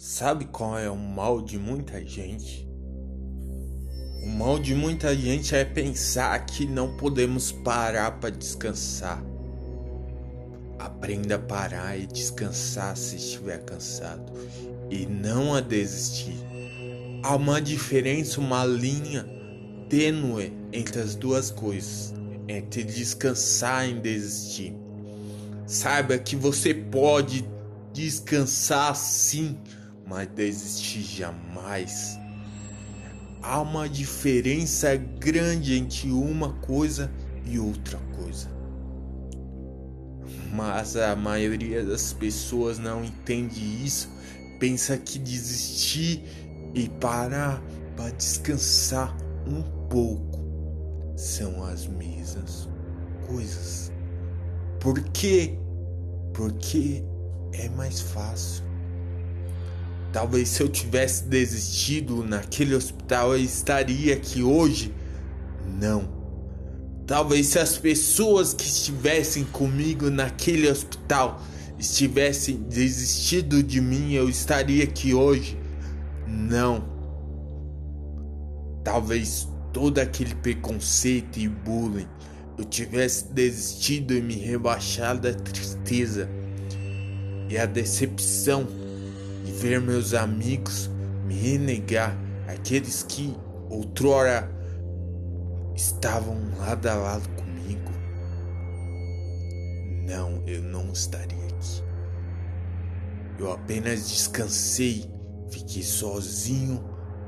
Sabe qual é o mal de muita gente? O mal de muita gente é pensar que não podemos parar para descansar. Aprenda a parar e descansar se estiver cansado e não a desistir. Há uma diferença, uma linha tênue entre as duas coisas, entre descansar e desistir. Saiba que você pode descansar sim, mas desistir jamais. Há uma diferença grande entre uma coisa e outra coisa. Mas a maioria das pessoas não entende isso, pensa que desistir e parar para descansar um pouco são as mesmas coisas. Por quê? Porque é mais fácil. Talvez se eu tivesse desistido naquele hospital eu estaria aqui hoje. Não. Talvez se as pessoas que estivessem comigo naquele hospital estivessem desistido de mim, eu estaria aqui hoje. Não. Talvez todo aquele preconceito e bullying eu tivesse desistido e me rebaixado à tristeza e à decepção de ver meus amigos me renegar, aqueles que outrora estavam lado a lado comigo. Não, eu não estaria aqui. Eu apenas descansei, fiquei sozinho,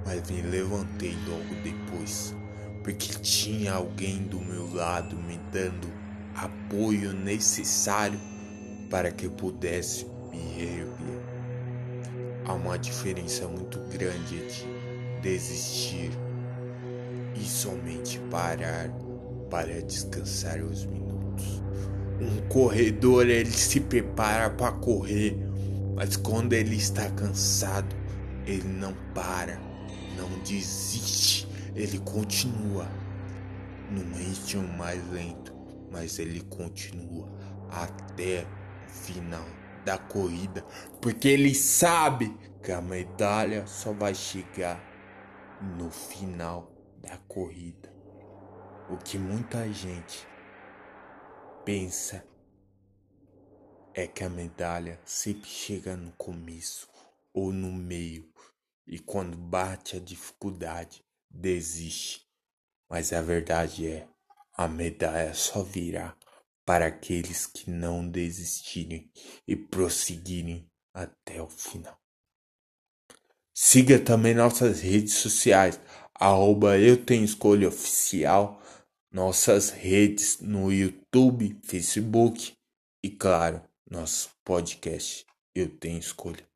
mas me levantei logo depois, porque tinha alguém do meu lado me dando apoio necessário para que eu pudesse me erguer. Há uma diferença muito grande entre desistir e somente parar para descansar os minutos. Um corredor ele se prepara para correr, mas quando ele está cansado, ele não para, não desiste, ele continua. Num ritmo mais lento, mas ele continua até o final da corrida, porque ele sabe que a medalha só vai chegar no final da corrida. O que muita gente pensa é que a medalha sempre chega no começo ou no meio e quando bate a dificuldade desiste. Mas a verdade é, a medalha só virá para aqueles que não desistirem e prosseguirem até o final. Siga também nossas redes sociais, arroba eu tenho escolha oficial, nossas redes no YouTube, Facebook e claro, nosso podcast Eu Tenho Escolha.